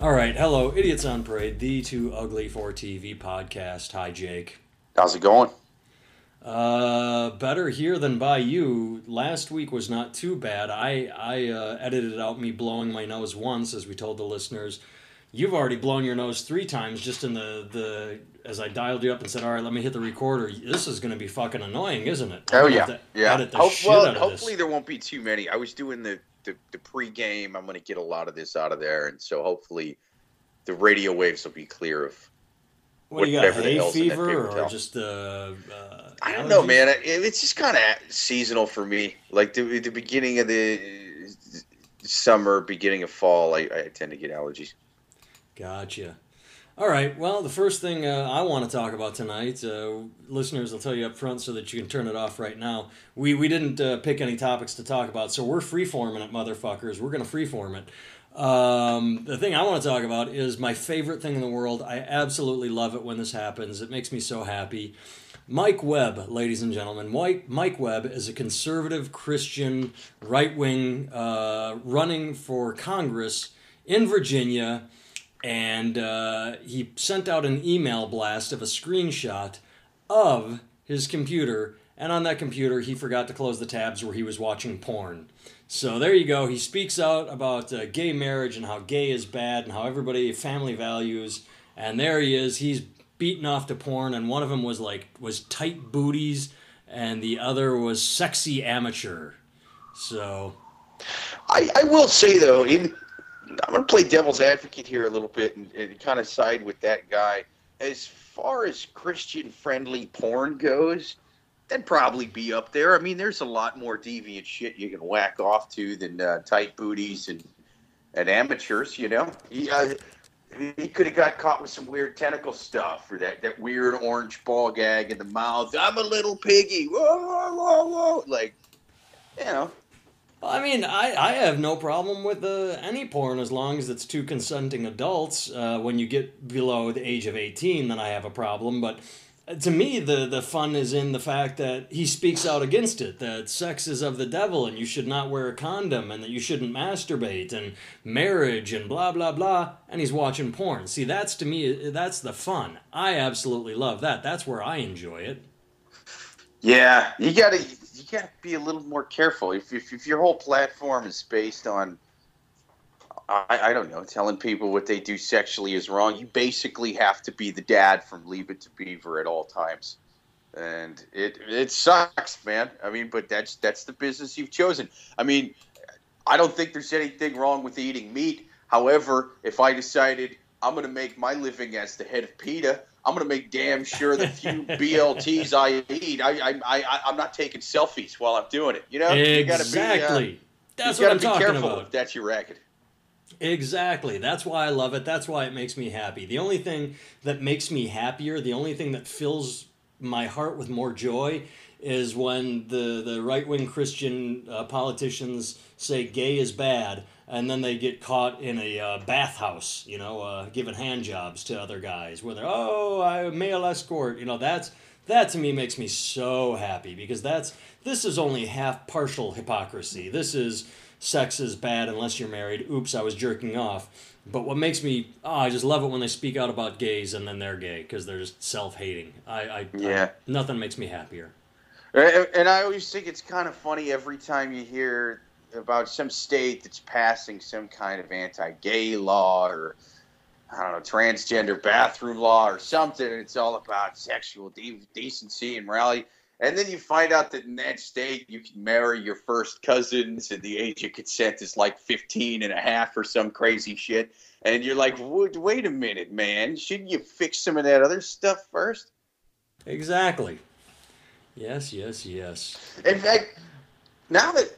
All right, hello, Idiots on Parade, the Too Ugly for TV podcast. Hi, Jake. How's it going? Uh, better here than by you. Last week was not too bad. I I uh, edited out me blowing my nose once, as we told the listeners. You've already blown your nose three times just in the the as I dialed you up and said, "All right, let me hit the recorder." This is going to be fucking annoying, isn't it? Oh I'm yeah, yeah. Edit the Hope- shit well, out of hopefully this. there won't be too many. I was doing the the, the pregame. I'm going to get a lot of this out of there, and so hopefully the radio waves will be clear of. What do you got? Hay fever or just uh, uh I don't know, man. It, it's just kind of seasonal for me. Like the the beginning of the summer, beginning of fall, I, I tend to get allergies. Gotcha. All right. Well, the first thing uh, I want to talk about tonight, uh, listeners, I'll tell you up front so that you can turn it off right now. We we didn't uh, pick any topics to talk about, so we're freeforming it, motherfuckers. We're gonna freeform it. Um, the thing I want to talk about is my favorite thing in the world. I absolutely love it when this happens. It makes me so happy. Mike Webb, ladies and gentlemen. Mike, Mike Webb is a conservative Christian right wing uh, running for Congress in Virginia and uh, he sent out an email blast of a screenshot of his computer and on that computer he forgot to close the tabs where he was watching porn. So there you go. He speaks out about uh, gay marriage and how gay is bad and how everybody family values. And there he is. He's beaten off to porn and one of them was like was tight booties and the other was sexy amateur. So I, I will say though, I'm going to play devil's advocate here a little bit and, and kind of side with that guy. As far as Christian friendly porn goes, that'd probably be up there. I mean, there's a lot more deviant shit you can whack off to than uh, tight booties and and amateurs. You know, he, uh, he could have got caught with some weird tentacle stuff or that, that weird orange ball gag in the mouth. I'm a little piggy. Whoa, whoa, whoa, whoa. Like, you know. I mean, I, I have no problem with uh, any porn as long as it's two consenting adults. Uh, when you get below the age of 18, then I have a problem. But uh, to me, the, the fun is in the fact that he speaks out against it that sex is of the devil and you should not wear a condom and that you shouldn't masturbate and marriage and blah, blah, blah. And he's watching porn. See, that's to me, that's the fun. I absolutely love that. That's where I enjoy it. Yeah, you gotta you gotta be a little more careful. If if, if your whole platform is based on, I, I don't know, telling people what they do sexually is wrong, you basically have to be the dad from Leave It to Beaver at all times, and it it sucks, man. I mean, but that's that's the business you've chosen. I mean, I don't think there's anything wrong with eating meat. However, if I decided I'm going to make my living as the head of PETA, I'm going to make damn sure the few BLTs I eat, I, I, I, I'm not taking selfies while I'm doing it. You know, you gotta be, uh, exactly. That's you what I'm be talking careful about. if that's your racket. Exactly. That's why I love it. That's why it makes me happy. The only thing that makes me happier, the only thing that fills my heart with more joy is when the, the right wing Christian uh, politicians say gay is bad and then they get caught in a uh, bathhouse, you know, uh, giving hand jobs to other guys where they're, oh, I male escort. You know, that's that to me makes me so happy because that's this is only half partial hypocrisy. This is sex is bad unless you're married. Oops, I was jerking off. But what makes me oh, I just love it when they speak out about gays and then they're gay because they're just self-hating. I, I Yeah. I- nothing makes me happier. And and I always think it's kind of funny every time you hear about some state that's passing some kind of anti-gay law or I don't know transgender bathroom law or something. It's all about sexual de- decency and morality. And then you find out that in that state you can marry your first cousins and the age of consent is like 15 and a half or some crazy shit. And you're like, "Wait- wait a minute, man. Shouldn't you fix some of that other stuff first? Exactly. Yes, yes, yes. In fact, now that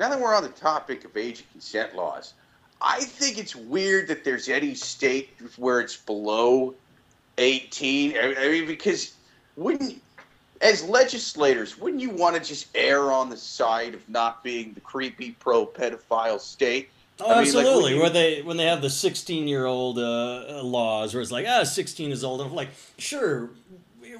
now that we're on the topic of age of consent laws, I think it's weird that there's any state where it's below 18. I, mean, because wouldn't as legislators, wouldn't you want to just err on the side of not being the creepy pro pedophile state? Oh, I mean, like, absolutely. when you- where they when they have the sixteen year old uh, laws, where it's like ah, sixteen is old enough. Like, sure,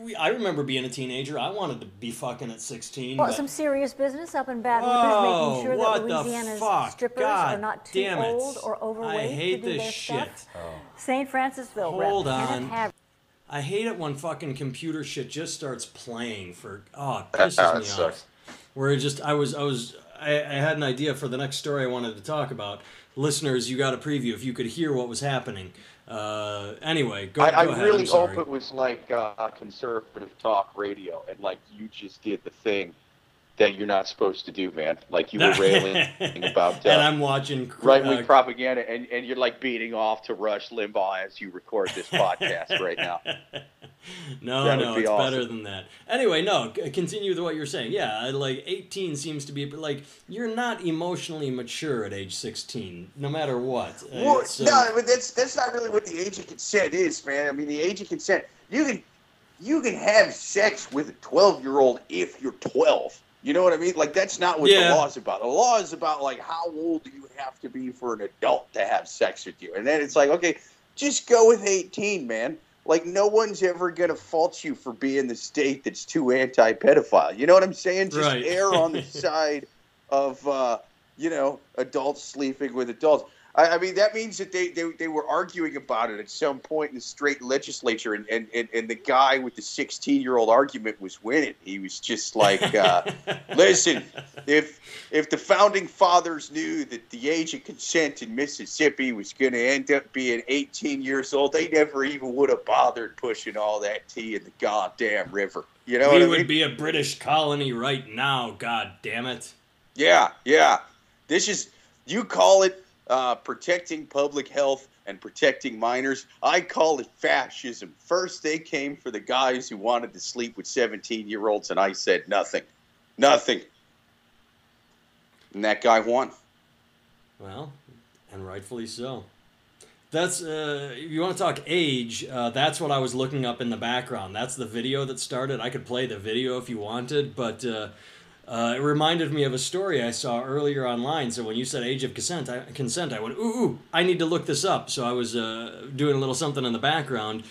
we, I remember being a teenager. I wanted to be fucking at 16. Well, but- some serious business up in Baton Rouge, making sure that the Louisiana's strippers God are not too damn it. old or overweight I hate to do this their shit. Oh. stuff. St. Francisville Hold Kenneth on. Hav- I hate it when fucking computer shit just starts playing for oh it That- pisses that me sucks. off. Where it just I was I was I, I had an idea for the next story I wanted to talk about. Listeners, you got a preview if you could hear what was happening. Uh, anyway, go, I, I go ahead. really hope it was like uh, conservative talk radio, and like you just did the thing that you're not supposed to do, man. Like you were railing about that. and uh, I'm watching right wing uh, propaganda, and, and you're like beating off to Rush Limbaugh as you record this podcast right now. no, That no, be it's awesome. better than that. Anyway, no, continue with what you're saying. Yeah, like 18 seems to be like you're not emotionally mature at age 16, no matter what. Uh, Well, so- no, but that's that's not really what the age of consent is, man. I mean, the age of consent, you can you can have sex with a twelve year old if you're twelve. You know what I mean? Like that's not what Yeah. the law is about. The law is about like how old do you have to be for an adult to have sex with you, and then it's like, okay, just go with eighteen, man. Like no one's ever gonna fault you for being the state that's too anti-pedophile. You know what I'm saying? Just Right. err on the side of uh, you know adults sleeping with adults. I, I mean that means that they, they they were arguing about it at some point in the straight legislature, and and, and, and the guy with the 16 year old argument was winning. He was just like, uh, listen, if if the founding fathers knew that the age of consent in Mississippi was going to end up being 18 years old, they never even would have bothered pushing all that tea in the goddamn river. You know we would mean? be a British colony right now. God damn it! Yeah, yeah. This is you call it uh, protecting public health and protecting minors. I call it fascism. First, they came for the guys who wanted to sleep with seventeen-year-olds, and I said nothing, nothing. And that guy won. Well, and rightfully so. That's uh, if you want to talk age. Uh, that's what I was looking up in the background. That's the video that started. I could play the video if you wanted, but uh, uh, it reminded me of a story I saw earlier online. So when you said age of consent, I, consent, I went, ooh, ooh, I need to look this up. So I was uh, doing a little something in the background.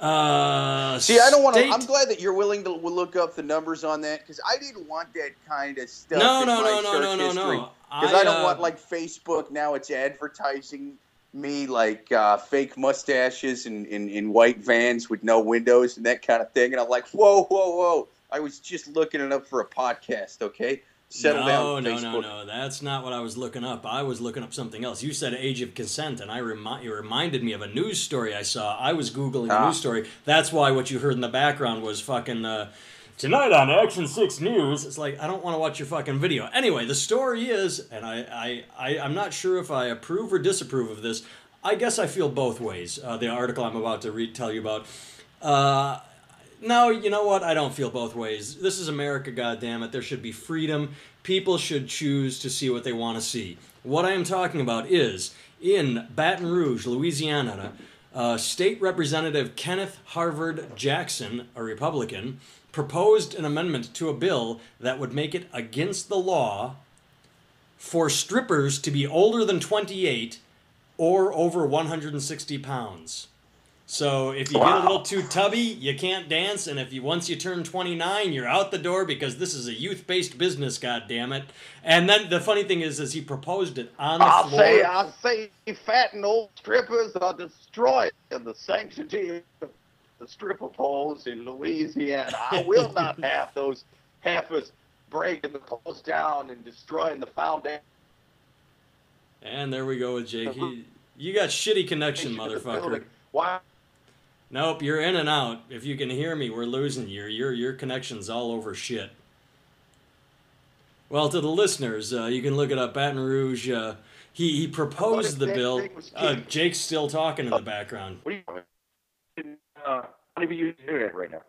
Uh, See, I don't want to. I'm glad that you're willing to look up the numbers on that because I didn't want that kind of stuff. No, no, no, no, no, no, no. Because I, don't uh, want like Facebook now. It's advertising me like uh, fake mustaches and in white vans with no windows and that kind of thing. And I'm like, whoa, whoa, whoa! I was just looking it up for a podcast. Okay, settle no, down. no, Facebook. no, no. That's not what I was looking up. I was looking up something else. You said age of consent, and I remi- you reminded me of a news story I saw. I was googling a Ah. news story. That's why what you heard in the background was fucking. Uh, Tonight on Action Six News, it's like I don't want to watch your fucking video. Anyway, the story is, and I, I, I I'm not sure if I approve or disapprove of this. I guess I feel both ways. Uh, the article I'm about to read tell you about. Uh, no, you know what? I don't feel both ways. This is America, goddammit. There should be freedom. People should choose to see what they want to see. What I am talking about is in Baton Rouge, Louisiana, uh, State Representative Kenneth Havard Jackson, a Republican, proposed an amendment to a bill that would make it against the law for strippers to be older than 28 or over 160 pounds. So if you get a little too tubby, you can't dance, and if you once you turn 29, you're out the door because this is a youth-based business, God damn it! And then the funny thing is, is he proposed it on the I floor. say, I say, fat and old strippers are destroying the sanctity of the stripper poles in Louisiana. I will not have those heifers breaking the poles down and destroying the foundation. and there we go with Jake. He, you got shitty connection, motherfucker. Why? Nope, you're in and out. If you can hear me, we're losing you. Your your connection's all over shit. Well, to the listeners, uh, you can look it up. Baton Rouge. Uh, he he proposed the bill. Uh. Jake's still talking in the background. What are you? Uh, I don't even use the internet right now.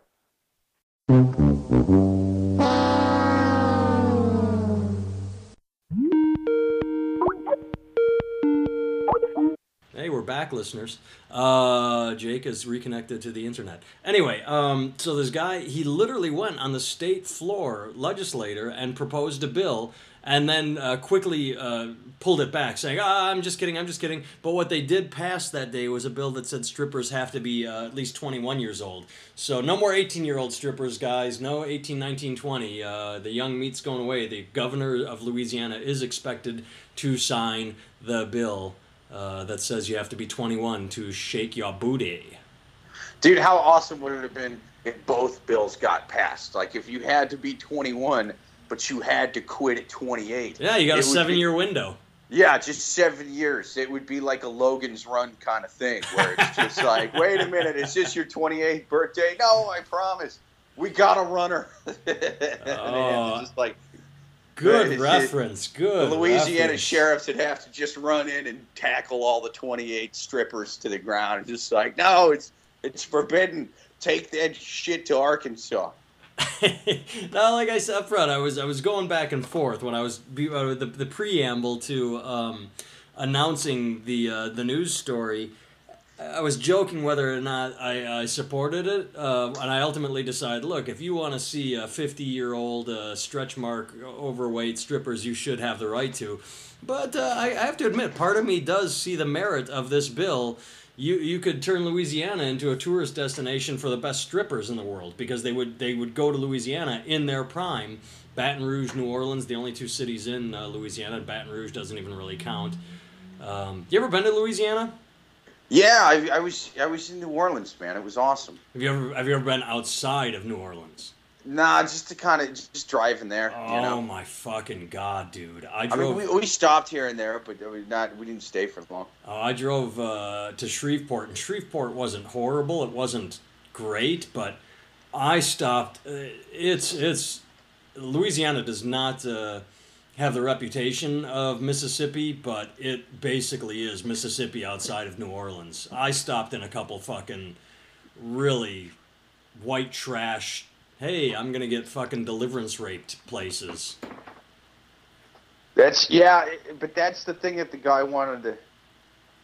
Hey, we're back listeners. Uh, Jake is reconnected to the internet. Anyway, um, so this guy, he literally went on the state floor, legislator, and proposed a bill and then uh, quickly uh, pulled it back, saying, ah, I'm just kidding, I'm just kidding. But what they did pass that day was a bill that said strippers have to be uh, at least 21 years old. So no more 18 year old strippers, guys. No 18, 19, 20. Uh, the young meat's going away. The governor of Louisiana is expected to sign the bill uh, that says you have to be 21 to shake your booty. Dude, how awesome would it have been if both bills got passed? Like if you had to be 21 but you had to quit at 28. Yeah, you got a seven-year window. Yeah, just seven years. It would be like a Logan's Run kind of thing, where it's just like, wait a minute, is this your 28th birthday? No, I promise. We got a runner. and Oh. it's just like Good It's- reference. the Good. Louisiana reference. sheriffs would have to just run in and tackle all the 28 strippers to the ground. And just like, no, it's it's forbidden. Take that shit to Arkansas. now, like I said up front, I was I was going back and forth when I was be- uh, the the preamble to um, announcing the uh, the news story. I was joking whether or not I, I supported it, uh, and I ultimately decided, look, if you want to see a 50 year old uh, stretch mark overweight strippers, you should have the right to. But uh, I, I have to admit, part of me does see the merit of this bill. You you could turn Louisiana into a tourist destination for the best strippers in the world because they would they would go to Louisiana in their prime. Baton Rouge, New Orleans, the only two cities in uh, Louisiana. Baton Rouge doesn't even really count. Um, you ever been to Louisiana? Yeah, I, I was I was in New Orleans, man. It was awesome. Have you ever have you ever been outside of New Orleans? Nah, just to kind of just driving there, Oh you know. my fucking god, dude! I I mean, we, we stopped here and there, but we not we didn't stay for long. oh, I drove uh, to Shreveport, and Shreveport wasn't horrible. It wasn't great, but I stopped. Uh, it's it's Louisiana does not uh, have the reputation of Mississippi, but it basically is Mississippi outside of New Orleans. I stopped in a couple fucking really white trash. Hey, I'm gonna get fucking deliverance raped places. That's yeah, but that's the thing that the guy wanted to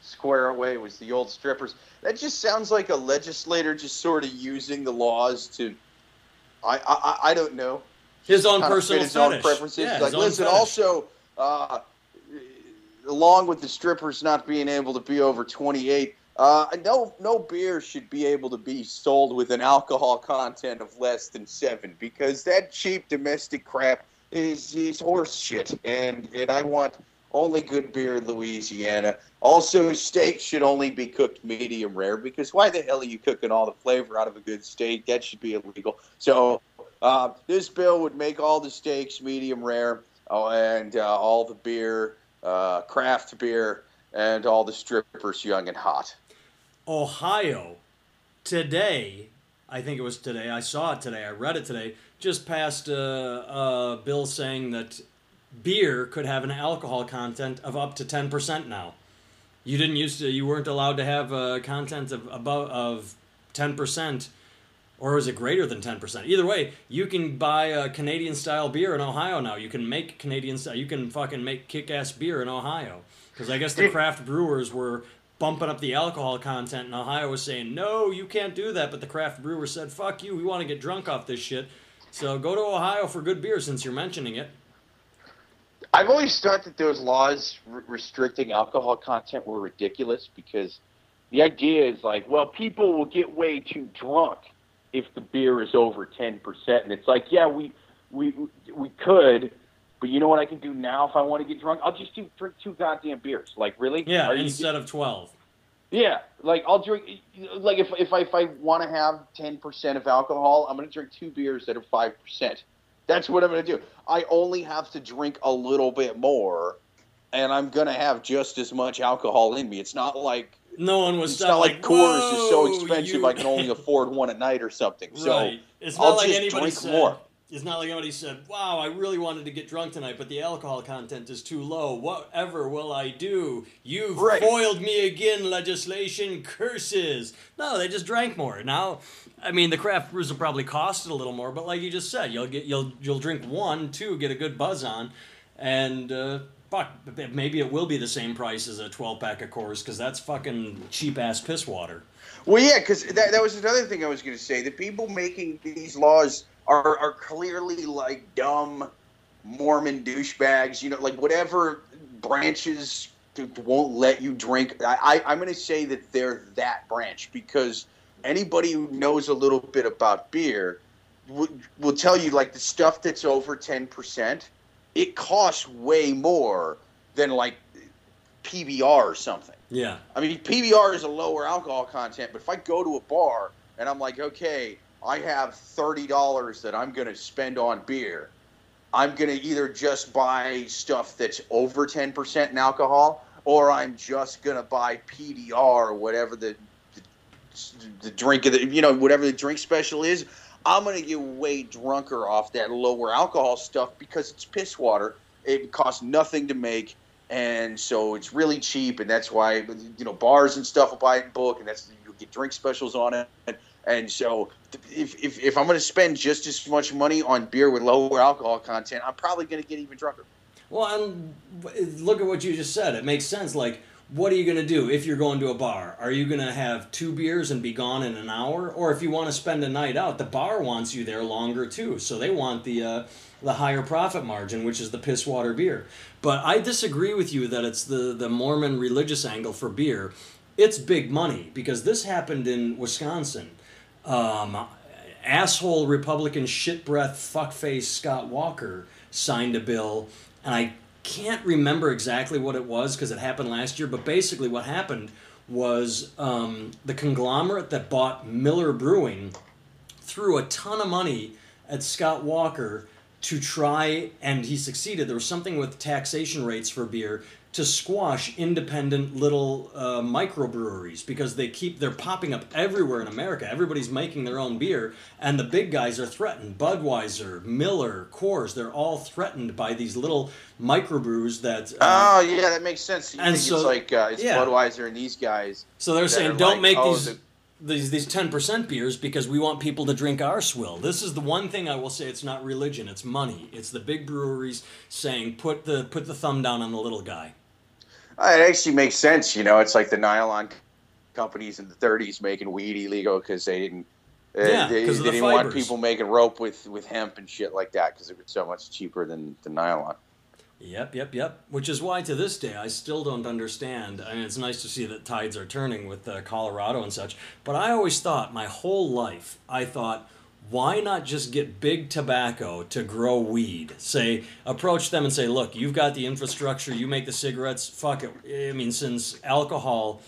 square away was the old strippers. That just sounds like a legislator just sort of using the laws to. I, I- I don't know. His own personal his own preferences. Yeah, like, listen, fetish. also, uh, along with the strippers not being able to be over 28, uh, no, no beer should be able to be sold with an alcohol content of less than seven because that cheap domestic crap is is horse shit, and and I want only good beer in Louisiana. Also, steak should only be cooked medium rare because why the hell are you cooking all the flavor out of a good steak? That should be illegal. So uh, this bill would make all the steaks medium rare, oh, and uh, all the beer, uh, craft beer, and all the strippers young and hot. Ohio today, I think it was today. I saw it today. I read it today. Just passed a, a bill saying that beer could have an alcohol content of up to ten percent now. You didn't used to. You weren't allowed to have a content of above of ten percent, or is it greater than ten percent? Either way, you can buy a Canadian style beer in Ohio now. You can make Canadian style. You can fucking make kick ass beer in Ohio because I guess the craft brewers were bumping up the alcohol content, and Ohio was saying no, you can't do that. But the craft brewer said, "Fuck you, we want to get drunk off this shit." So go to Ohio for good beer since you're mentioning it. I've always thought that those laws r- restricting alcohol content were ridiculous because the idea is like, well, people will get way too drunk if the beer is over ten percent, and it's like, yeah, we we we could, but you know what I can do now if I want to get drunk? I'll just do drink two goddamn beers. Like, really? Yeah, Are you- instead of twelve. yeah, like I'll drink. Like if if I if I want to have ten percent of alcohol, I'm going to drink two beers that are five percent. That's what I'm going to do. I only have to drink a little bit more, and I'm going to have just as much alcohol in me. It's not like No one was it's not like Coors is so expensive you-" I can only afford one at night or something. So right. It's not I'll like just anybody drink said. more. It's not like anybody said, "Wow, I really wanted to get drunk tonight, but the alcohol content is too low. Whatever will I do? You've Right. foiled me again, legislation. Curses!" No, they just drank more. Now, I mean, the craft brews will probably cost it a little more, but like you just said, you'll get you'll you'll drink one, two, get a good buzz on, and uh, fuck, maybe it will be the same price as a 12 pack of Coors because that's fucking cheap ass piss water. Well, yeah, because that, that was another thing I was going to say. The people making these laws are, are clearly like dumb Mormon douchebags, you know, like whatever branches won't let you drink. I, I, am going to say that they're that branch because anybody who knows a little bit about beer will, will tell you like the stuff that's over 10%, it costs way more than like PBR or something. Yeah. I mean, PBR is a lower alcohol content, but if I go to a bar and I'm like, okay, I have $30 that I'm going to spend on beer, I'm going to either just buy stuff that's over 10% in alcohol or I'm just going to buy PBR or whatever the, the, the drink of the, you know, whatever the drink special is. I'm going to get way drunker off that lower alcohol stuff because it's piss water. It costs nothing to make and so it's really cheap, and that's why you know bars and stuff will buy it in bulk, and that's you get drink specials on it. And, and so if, if, if I'm going to spend just as much money on beer with lower alcohol content, I'm probably going to get even drunker. Well, and look at what you just said. It makes sense. Like, what are you going to do if you're going to a bar? Are you going to have two beers and be gone in an hour? Or if you want to spend a night out, the bar wants you there longer too. So they want the uh, the higher profit margin, which is the piss water beer. But I disagree with you that it's the, the Mormon religious angle for beer. It's big money because this happened in Wisconsin. Um, asshole Republican shit breath fuckface Scott Walker signed a bill, and I can't remember exactly what it was because it happened last year. But basically, what happened was um, the conglomerate that bought Miller Brewing threw a ton of money at Scott Walker to try, and he succeeded. There was something with taxation rates for beer to squash independent little uh, microbreweries because they keep they're popping up everywhere in America. Everybody's making their own beer, and the big guys are threatened. Budweiser, Miller, Coors, they're all threatened by these little microbrews that. Uh, oh yeah, that makes sense. You and so, it's like uh, it's yeah. Budweiser and these guys. So they're saying, don't like, make oh, these. The- these these ten percent beers because we want people to drink our swill. This is the one thing I will say. It's not religion. It's money. It's the big breweries saying put the put the thumb down on the little guy. Uh, it actually makes sense. You know, it's like the nylon companies in the '30s making weed illegal because they didn't. Uh, yeah, they, they didn't fibers. want people making rope with, with hemp and shit like that because it was so much cheaper than the nylon. Yep, yep, yep. Which is why to this day I still don't understand. I mean, it's nice to see that tides are turning with uh, Colorado and such. But I always thought, my whole life, I thought, why not just get big tobacco to grow weed? Say, approach them and say, look, you've got the infrastructure, you make the cigarettes, fuck it. I mean, since alcohol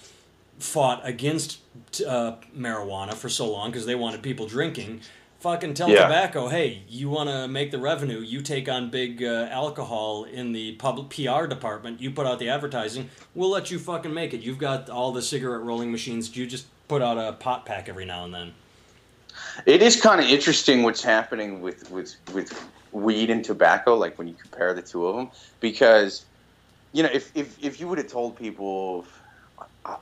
fought against uh, marijuana for so long because they wanted people drinking, fucking tell yeah. tobacco, hey, you want to make the revenue, you take on big uh, alcohol in the public PR department, you put out the advertising, we'll let you fucking make it. You've got all the cigarette rolling machines, you just put out a pot pack every now and then. It is kind of interesting what's happening with, with, with weed and tobacco, like when you compare the two of them, because, you know, if, if, if you would have told people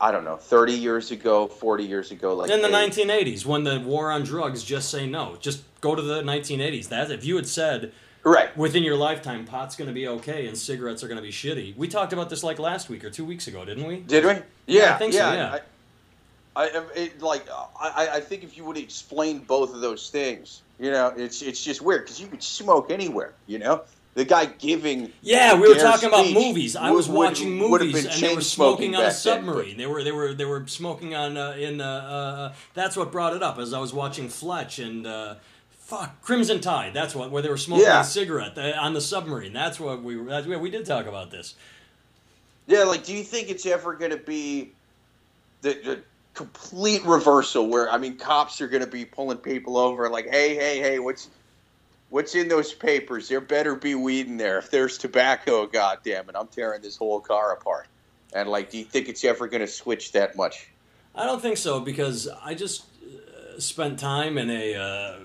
I don't know, 30 years ago, 40 years ago, like in the hey, 1980s when the war on drugs just say no. Just go to the 1980s. That if you had said right within your lifetime pot's going to be okay and cigarettes are going to be shitty. We talked about this like last week or 2 weeks ago, didn't we? Did we? Yeah, yeah I think yeah, so, yeah. I, I it, like I, I think if you would explain both of those things, you know, it's it's just weird because you could smoke anywhere, you know the guy giving. Yeah, we were talking about movies. I was would, watching movies, and they were smoking on a submarine. Then, they were they were they were smoking on uh, in. Uh, uh, that's what brought it up as I was watching Fletch and. Uh, fuck, Crimson Tide. That's what where they were smoking yeah. a cigarette uh, on the submarine. That's what we. That's, yeah, we did talk about this. Yeah, like, do you think it's ever going to be the, the complete reversal where I mean, cops are going to be pulling people over like, hey, hey, hey, what's what's in those papers? There better be weed in there. If there's tobacco, goddamn it, I'm tearing this whole car apart. And like, do you think it's ever going to switch that much? I don't think so because I just uh, spent time in a uh,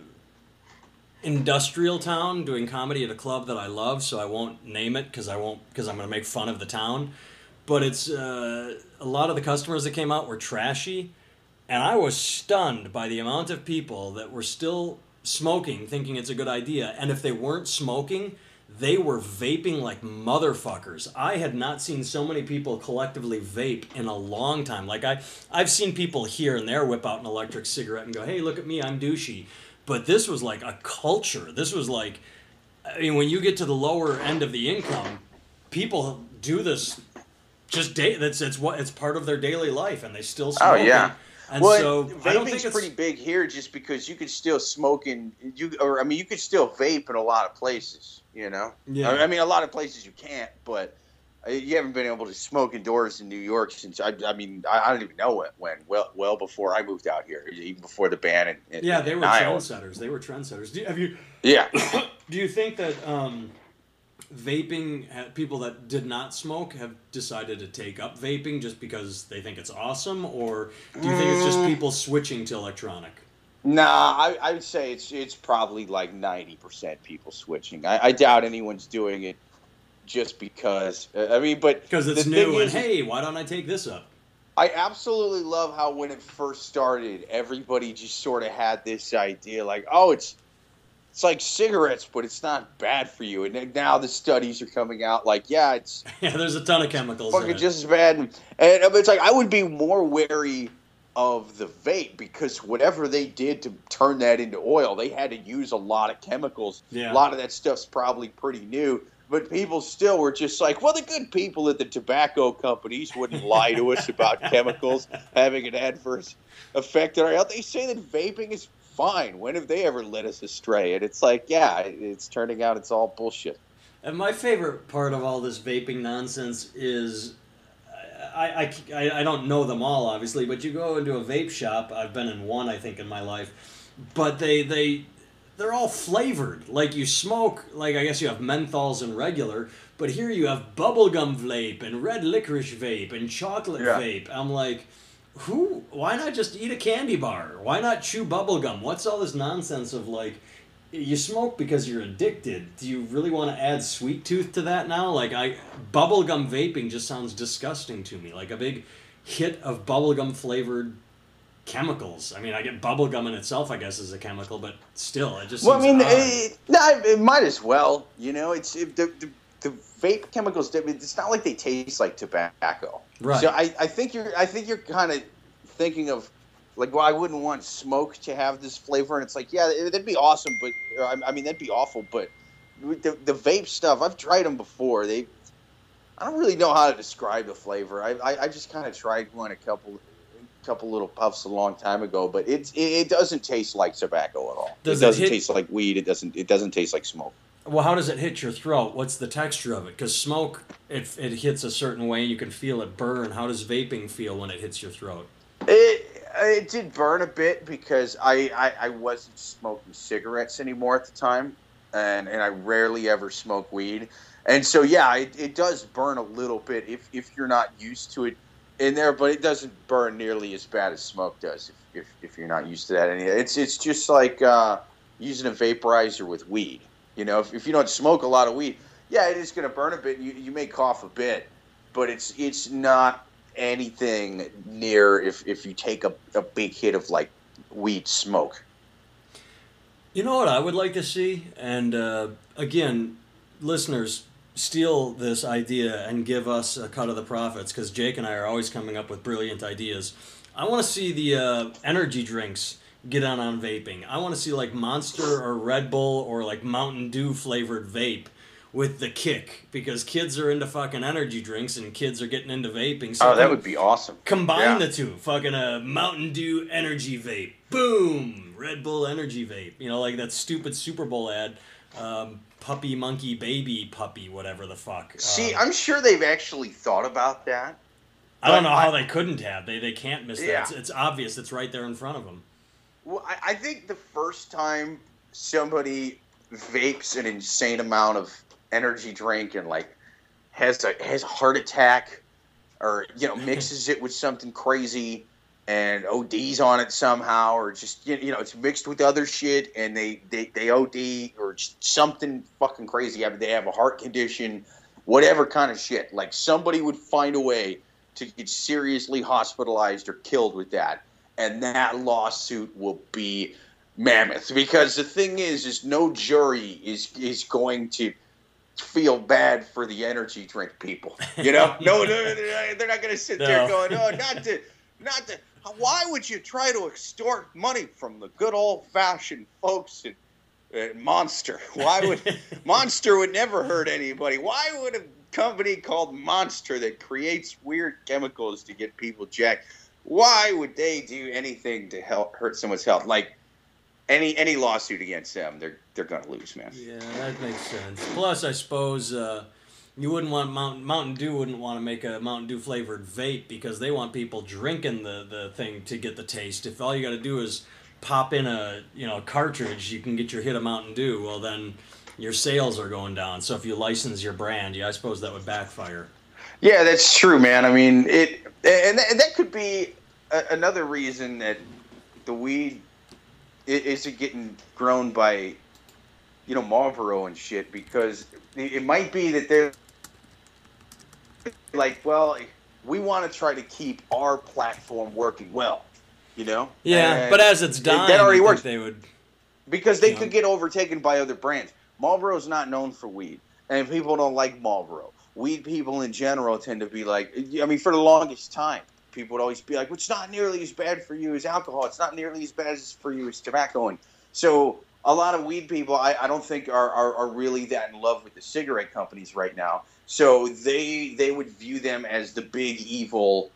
industrial town doing comedy at a club that I love. So I won't name it because I won't because I'm going to make fun of the town. But it's uh, a lot of the customers that came out were trashy, and I was stunned by the amount of people that were still smoking, thinking it's a good idea. And if they weren't smoking, they were vaping like motherfuckers. I had not seen so many people collectively vape in a long time. Like I, I've seen people here and there whip out an electric cigarette and go, "Hey, look at me, I'm douchey." But this was like a culture. This was like, I mean, when you get to the lower end of the income, people do this just day. That's it's what it's part of their daily life, and they still smoke. Oh yeah. And well, so I don't think vaping's it's pretty big here, just because you could still smoke in you, or I mean, you could still vape in a lot of places. You know, Yeah. I I mean, a lot of places you can't, but uh, you haven't been able to smoke indoors in New York since I, I mean, I, I don't even know when, when. Well, well before I moved out here, even before the ban. In, yeah, they were trendsetters. They were trendsetters. Do, you have you Yeah. do you think that um, vaping people that did not smoke have decided to take up vaping just because they think it's awesome, or do you think it's just Mm. people switching to electronic? Nah, I, I would say it's it's probably like ninety percent people switching. I, I doubt anyone's doing it just because. uh, I mean, but Because it's new, and is- hey, why don't I take this up? I absolutely love how when it first started, everybody just sort of had this idea like, oh, it's it's like cigarettes, but it's not bad for you. And now the studies are coming out like, yeah, it's Yeah, there's a ton of chemicals. in fucking just as bad. And, and it's like I would be more wary of the vape because whatever they did to turn that into oil, they had to use a lot of chemicals. Yeah. A lot of that stuff's probably pretty new. But people still were just like, well, the good people at the tobacco companies wouldn't lie to us about chemicals having an adverse effect on our health. They say that vaping is fine. When have they ever led us astray? And it's like, yeah, it's turning out it's all bullshit. And my favorite part of all this vaping nonsense is I, I, I, I don't know them all, obviously, but you go into a vape shop. I've been in one, I think, in my life. But they, they, they're all flavored. Like you smoke, like I guess you have menthols and regular, but here you have bubblegum vape and red licorice vape and chocolate Yeah. vape. I'm like, who? Why not just eat a candy bar? Why not chew bubblegum? What's all this nonsense of like, you smoke because you're addicted. Do you really want to add sweet tooth to that now? Like I bubblegum vaping just sounds disgusting to me. Like a big hit of bubblegum flavored chemicals. I mean, I get bubblegum in itself, I guess, is a chemical, but still, it just Well, I mean, it, no, it might as well. You know, it's it, the, the the vape chemicals. It's not like they taste like tobacco. Right. So I, I think you're I think you're kind of thinking of like, well, I wouldn't want smoke to have this flavor, and it's like, yeah, that'd be awesome, but I, mean, that'd be awful, but the the vape stuff, I've tried them before. They, I don't really know how to describe the flavor. I I, I just kind of tried one a couple. Couple little puffs a long time ago, but it's it, it doesn't taste like tobacco at all. Does it it doesn't hit- taste like weed. It doesn't. It doesn't taste like smoke. Well, how does it hit your throat? What's the texture of it? Because smoke, it, it hits a certain way, and you can feel it burn. How does vaping feel when it hits your throat? It it did burn a bit because I, I, I wasn't smoking cigarettes anymore at the time, and, and I rarely ever smoke weed, and so yeah, it, it does burn a little bit if, if you're not used to it in there, but it doesn't burn nearly as bad as smoke does if, if, if you're not used to that. And it's it's just like uh, using a vaporizer with weed. You know, if, if you don't smoke a lot of weed, yeah, it is going to burn a bit. You you may cough a bit, but it's it's not anything near if, if you take a, a big hit of like weed smoke. You know what I would like to see? And uh, again, listeners, steal this idea and give us a cut of the profits because Jake and I are always coming up with brilliant ideas. I want to see the uh, energy drinks get on on vaping. I want to see like Monster or Red Bull or like Mountain Dew flavored vape with the kick because kids are into fucking energy drinks and kids are getting into vaping. So Oh, that would be awesome. Combine Yeah. the two. Fucking a Mountain Dew energy vape. Boom! Red Bull energy vape. You know, like that stupid Super Bowl ad. Um, puppy, monkey, baby, puppy, whatever the fuck. See, Um, I'm sure they've actually thought about that. I don't know but how they couldn't have. They they can't miss that. It's, it's obvious. It's right there in front of them. Well, I, I think the first time somebody vapes an insane amount of energy drink and like has a has a heart attack or you know mixes it with something crazy and ODs on it somehow or just you you know it's mixed with other shit and they they, they OD or something fucking crazy. I mean, they have a heart condition, whatever kind of shit. Like somebody would find a way to get seriously hospitalized or killed with that and that lawsuit will be mammoth because the thing is is no jury is is going to feel bad for the energy drink people. You know, no, no, they're not going to sit there going, "Oh, not to, not to." Why would you try to extort money from the good old fashioned folks at, at Monster? Why would Monster would never hurt anybody? Why would a company called Monster that creates weird chemicals to get people jacked? Why would they do anything to help hurt someone's health? Like any any lawsuit against them, they're they're gonna lose, man. Yeah, that makes sense. Plus, I suppose uh, you wouldn't want Mountain Mountain Dew wouldn't want to make a Mountain Dew flavored vape because they want people drinking the, the thing to get the taste. If all you got to do is pop in a you know cartridge, you can get your hit of Mountain Dew. Well, then your sales are going down. So if you license your brand, yeah, I suppose that would backfire. Yeah, that's true, man. I mean, it and that, and that could be a, another reason that the weed i- isn't getting grown by you know Marlboro and shit because it it might be that they're like, well, we want to try to keep our platform working well, you know? Yeah, And but as it's it- dying, that already works They would. because they could get overtaken by other brands. Marlboro's not known for weed, and people don't like Marlboro. Weed people in general tend to be like, I mean, for the longest time, people would always be like, "It's not nearly as bad for you as alcohol. It's not nearly as bad as for you as tobacco." And so, a lot of weed people, I, I don't think are, are, are really that in love with the cigarette companies right now. So they they would view them as the big evil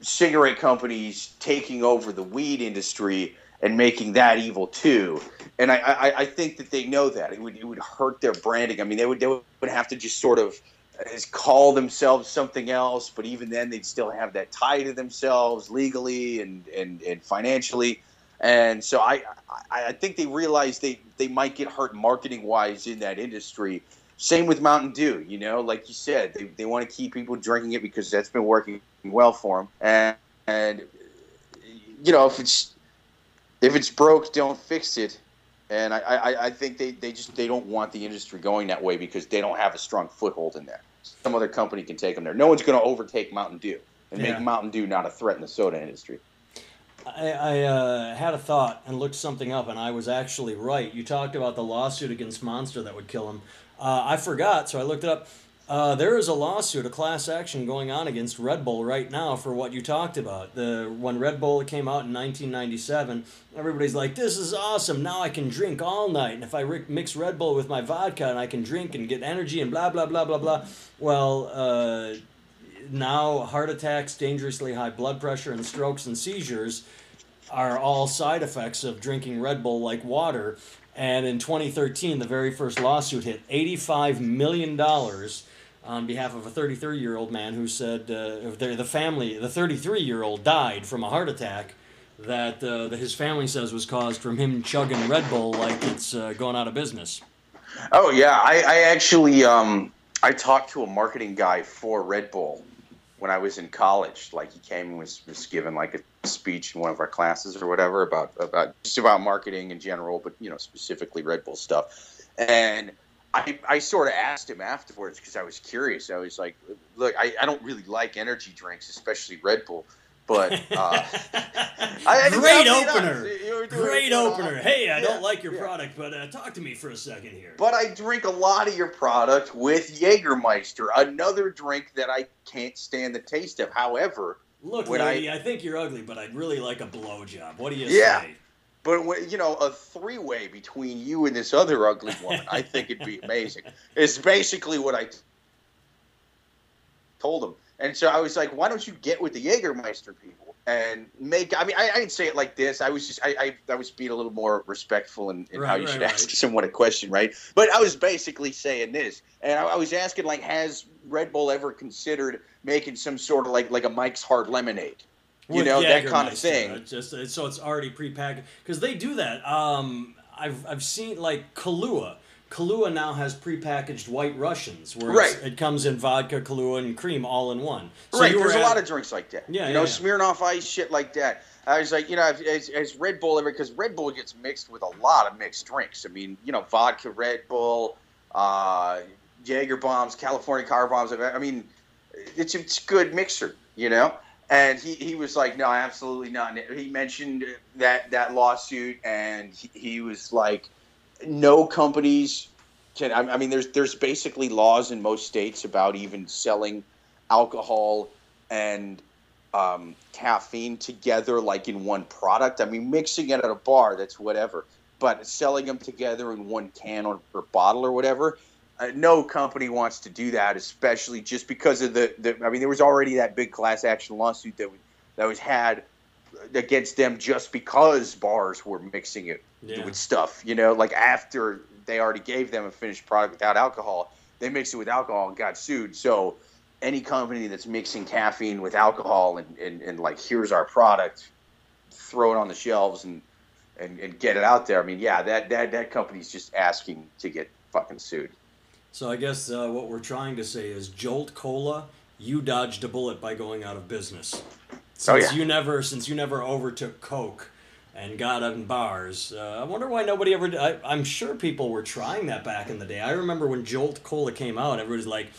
cigarette companies taking over the weed industry and making that evil too. And I, I, I think that they know that it would it would hurt their branding. I mean, they would they would have to just sort of uh, call themselves something else, but even then they'd still have that tie to themselves legally and and, and financially. And so I, I I think they realize they they might get hurt marketing wise in that industry. Same with Mountain Dew, you know, like you said, they, they want to keep people drinking it because that's been working well for them. And and you know if it's if it's broke, don't fix it. And I, I, I think they, they just they don't want the industry going that way because they don't have a strong foothold in there. Some other company can take them there. No one's going to overtake Mountain Dew and Yeah. make Mountain Dew not a threat in the soda industry. I, I uh, had a thought and looked something up, and I was actually right. You talked about the lawsuit against Monster that would kill him. Uh, I forgot, so I looked it up. Uh, there is a lawsuit, a class action going on against Red Bull right now for what you talked about. The when Red Bull came out in 1997, everybody's like, "This is awesome! Now I can drink all night, and if I ri- mix Red Bull with my vodka, and I can drink and get energy and blah blah blah blah blah." Well, uh, now heart attacks, dangerously high blood pressure, and strokes and seizures are all side effects of drinking Red Bull like water. And in 2013, the very first lawsuit hit $85 million on behalf of a 33 year old man who said uh, the, family, the 33 year old died from a heart attack that, uh, that his family says was caused from him chugging Red Bull like it's uh, going out of business. Oh yeah, I, I actually um, I talked to a marketing guy for Red Bull when I was in college. Like he came and was, was given like a speech in one of our classes or whatever about about just about marketing in general, but you know specifically Red Bull stuff. And I I sort of asked him afterwards because I was curious. I was like, look, I, I don't really like energy drinks, especially Red Bull. But uh, I- I- Great I mean, opener. Great opener. Hey, I Yeah, don't like your yeah. product, but uh, talk to me for a second here. But I drink a lot of your product with Jägermeister, another drink that I can't stand the taste of. However, Look, lady, I, think you're ugly, but I'd really like a blowjob. What do you Yeah. say? But when, you know, a three-way between you and this other ugly woman, I think it'd be amazing. It's basically what I told him, and so I was like, "Why don't you get with the Jägermeister people and make?" I mean, I, I didn't say it like this. I was just, I, I, I was being a little more respectful in, in how you right, should right. ask someone a question, right? But I was basically saying this, and I, I was asking, like, has Red Bull ever considered making some sort of like, like a Mike's Hard Lemonade? You know, that kind of thing. Just so it's already prepackaged because they do that. Um, I've I've seen like Kahlua. Kahlua now has prepackaged White Russians, where Right. it comes in vodka, Kahlua, and cream all in one. So right, there's a lot of drinks like that. Yeah, you know, yeah. Smirnoff Ice, shit like that. I was like, you know, as, as Red Bull ever, because Red Bull gets mixed with a lot of mixed drinks. I mean, you know, vodka, Red Bull, uh, Jaeger bombs, California car bombs. I mean, it's it's a good mixer, you know. And he, he was like, no, absolutely not. He mentioned that that lawsuit, and he, he was like, no companies can I, I mean there's there's basically laws in most states about even selling alcohol and um, caffeine together like in one product. I mean mixing it at a bar that's whatever, but selling them together in one can or, or bottle or whatever. Uh, no company wants to do that, especially just because of the, the. I mean, there was already that big class action lawsuit that was, that was had against them just because bars were mixing it Yeah. with stuff. You know, like after they already gave them a finished product without alcohol, they mixed it with alcohol and got sued. So any company that's mixing caffeine with alcohol and, and, and like here's our product, throw it on the shelves and, and, and get it out there. I mean, yeah, that, that that company's just asking to get fucking sued. So I guess uh, what we're trying to say is Jolt Cola, you dodged a bullet by going out of business. Since Oh, yeah. you never, since you never overtook Coke and got in bars, uh, I wonder why nobody ever. I, I'm sure people were trying that back in the day. I remember when Jolt Cola came out, everybody's like,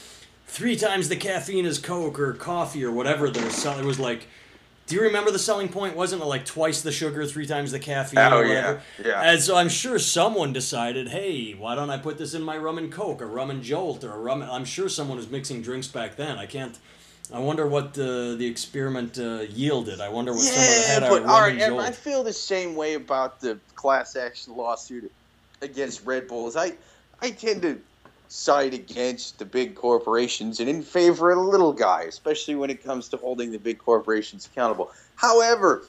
three times the caffeine as Coke or coffee or whatever they're selling. It was like. Do you remember the selling point? Wasn't it like twice the sugar, three times the caffeine? Oh, or yeah, whatever? yeah. And so I'm sure someone decided, hey, why don't I put this in my rum and coke, or rum and jolt, or a rum? I'm sure someone was mixing drinks back then. I can't. I wonder what the the experiment uh, yielded. I wonder what someone Yeah, had a but rum all right, and and jolt. I feel the same way about the class action lawsuit against Red Bulls. I I tend to side against the big corporations and in favor of the little guy, especially when it comes to holding the big corporations accountable. However,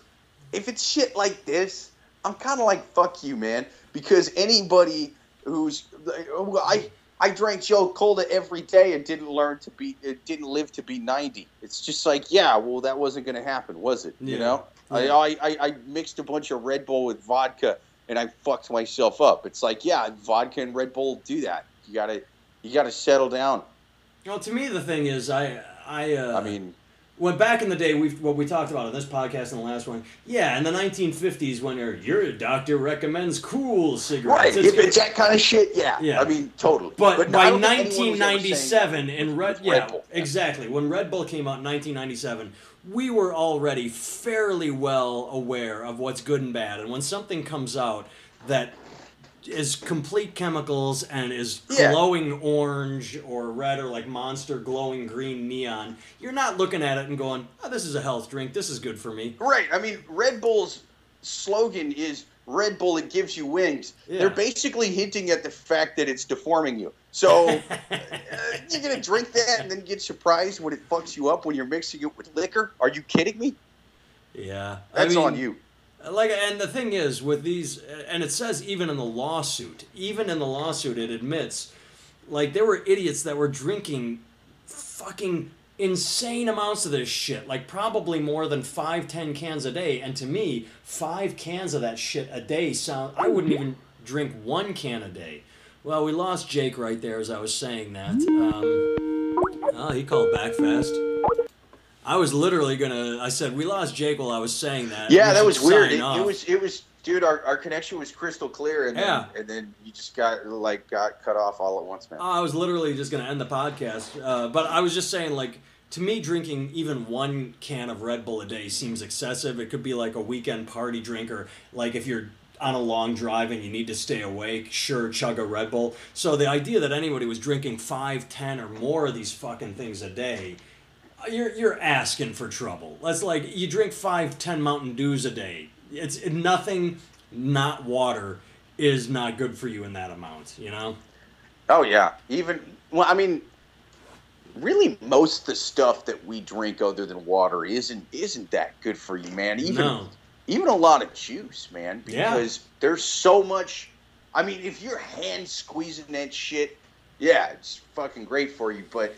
if it's shit like this, I'm kind of like fuck you, man, because anybody who's I I drank Jolt Cola every day and didn't learn to be uh, didn't live to be 90. It's just like, yeah, well that wasn't going to happen, was it? You know? Yeah. I, I I mixed a bunch of Red Bull with vodka and I fucked myself up. It's like, yeah, vodka and Red Bull do that. You got to you got to settle down. well, to me, the thing is, I I uh, I mean, when back in the day, we what we talked about on this podcast and the last one, yeah, in the 1950s, when your your doctor recommends Kool cigarettes, right, it's- if it's that kind of shit, yeah. Yeah. I mean, totally. But, I by don't think anyone was ever saying 1997, in Red, yeah, Red Bull. exactly. When Red Bull came out in 1997, we were already fairly well aware of what's good and bad. And when something comes out that is complete chemicals and is Yeah. glowing orange or red or like monster glowing green neon, you're not looking at it and going, "Oh, this is a health drink. This is good for me." Right. I mean, Red Bull's slogan is Red Bull, it gives you wings. Yeah. They're basically hinting at the fact that it's deforming you. So uh, you're going to drink that and then get surprised when it fucks you up when you're mixing it with liquor? Are you kidding me? Yeah, I That's mean- on you. Like and the thing is with these and it says even in the lawsuit even in the lawsuit it admits like there were idiots that were drinking fucking insane amounts of this shit like probably more than five ten cans a day. And to me five cans of that shit a day sound i wouldn't even drink one can a day. Well we lost jake right there as i was saying that. Um, oh he called back fast I was literally gonna. I said we lost Jake while I was saying that. Yeah, that was weird. It, it was, it was, dude. Our, our connection was crystal clear, and Yeah. then, and then you just got like got cut off all at once, man. Oh, I was literally just gonna end the podcast, uh, but I was just saying, like, to me, drinking even one can of Red Bull a day seems excessive. It could be like a weekend party drink, or like if you're on a long drive and you need to stay awake, sure, chug a Red Bull. So the idea that anybody was drinking five, ten, or more of these fucking things a day. You're, you're asking for trouble. That's like you drink five, ten Mountain Dews a day. It's nothing, not water, is not good for you in that amount. You know. Oh yeah, even well, I mean, really, most of the stuff that we drink other than water isn't isn't that good for you, man. Even No. even a lot of juice, man, Yeah. because there's so much. I mean, if you're hand squeezing that shit, yeah, it's fucking great for you. But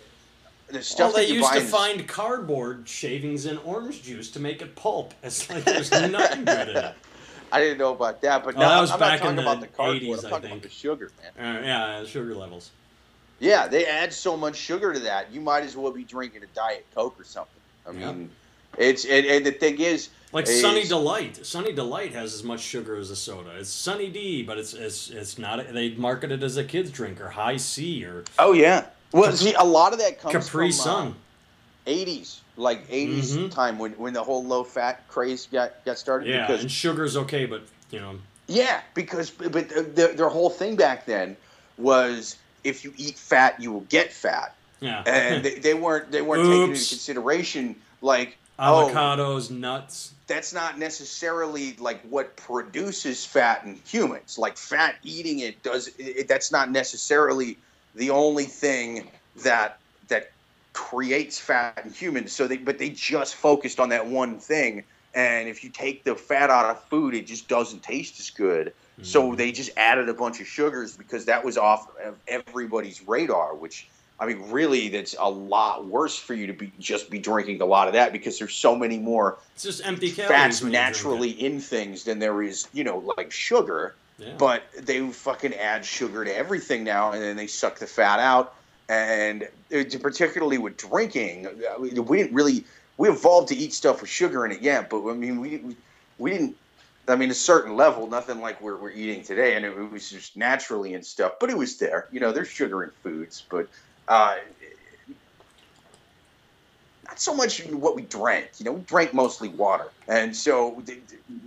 the Well, they used to find cardboard shavings in orange juice to make it pulp. It's like there's nothing good in it. I didn't know about that, but Oh, no, that was I'm back not in talking the about the cardboard. 80s, I'm I talking think. about the sugar, man. Uh, yeah, sugar levels. Yeah, they add so much sugar to that. You might as well be drinking a diet coke or something. I Yeah. mean, it's and, and the thing is, Like is- Sunny Delight. Sunny Delight has as much sugar as a soda. It's Sunny D, but it's it's it's not. They market it as a kids drink or Hi-C or Oh yeah. Well, see, a lot of that comes Capri from Sun. uh, 80s, like 80s Mhm. time when, when the whole low fat craze got, got started. yeah, because, and sugar's okay, but you know, yeah, because but their, their whole thing back then was if you eat fat, you will get fat, Yeah. and they, they weren't they weren't taking into consideration like oh Avocados, nuts. that's not necessarily like what produces fat in humans. Like fat eating it does. It, that's not necessarily the only thing that that creates fat in humans. So they, but they just focused on that one thing. And if you take the fat out of food, it just doesn't taste as good. So mm. they just added a bunch of sugars because that was off of everybody's radar. Which I mean, really, that's a lot worse for you to be just be drinking a lot of that because there's so many more It's just empty calories. fats when you drink naturally in things than there is, you know, like sugar. But they fucking add sugar to everything now, and then they suck the fat out. And it, particularly with drinking, uh, we didn't really we evolved to eat stuff with sugar in it, yeah. But I mean, we we, we didn't. I mean, a certain level, nothing like we're, we're eating today, and it, it was just naturally and stuff. But it was there, you know. There's sugar in foods, but uh, not so much what we drank. You know, we drank mostly water, and so th-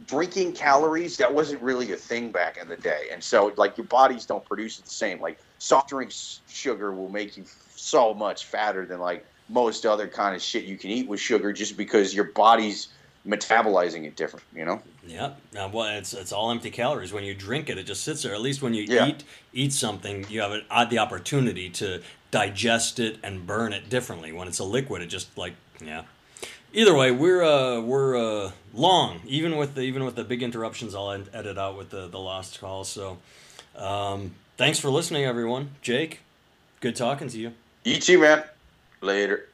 drinking calories that wasn't really a thing back in the day. And so, like, your bodies don't produce it the same. Like, soft drinks sugar will make you so much fatter than like most other kind of shit you can eat with sugar, just because your body's metabolizing it different. You know? Yeah. Uh, well, it's it's all empty calories. When you drink it, it just sits there. At least when you Yeah. eat eat something, you have an, the opportunity to digest it and burn it differently. When it's a liquid, it just like yeah. Either way, we're uh, we're uh, long. Even with the even with the big interruptions, I'll ed- edit out with the the lost calls. So, um, thanks for listening, everyone. Jake, good talking to you. You too, man. Later.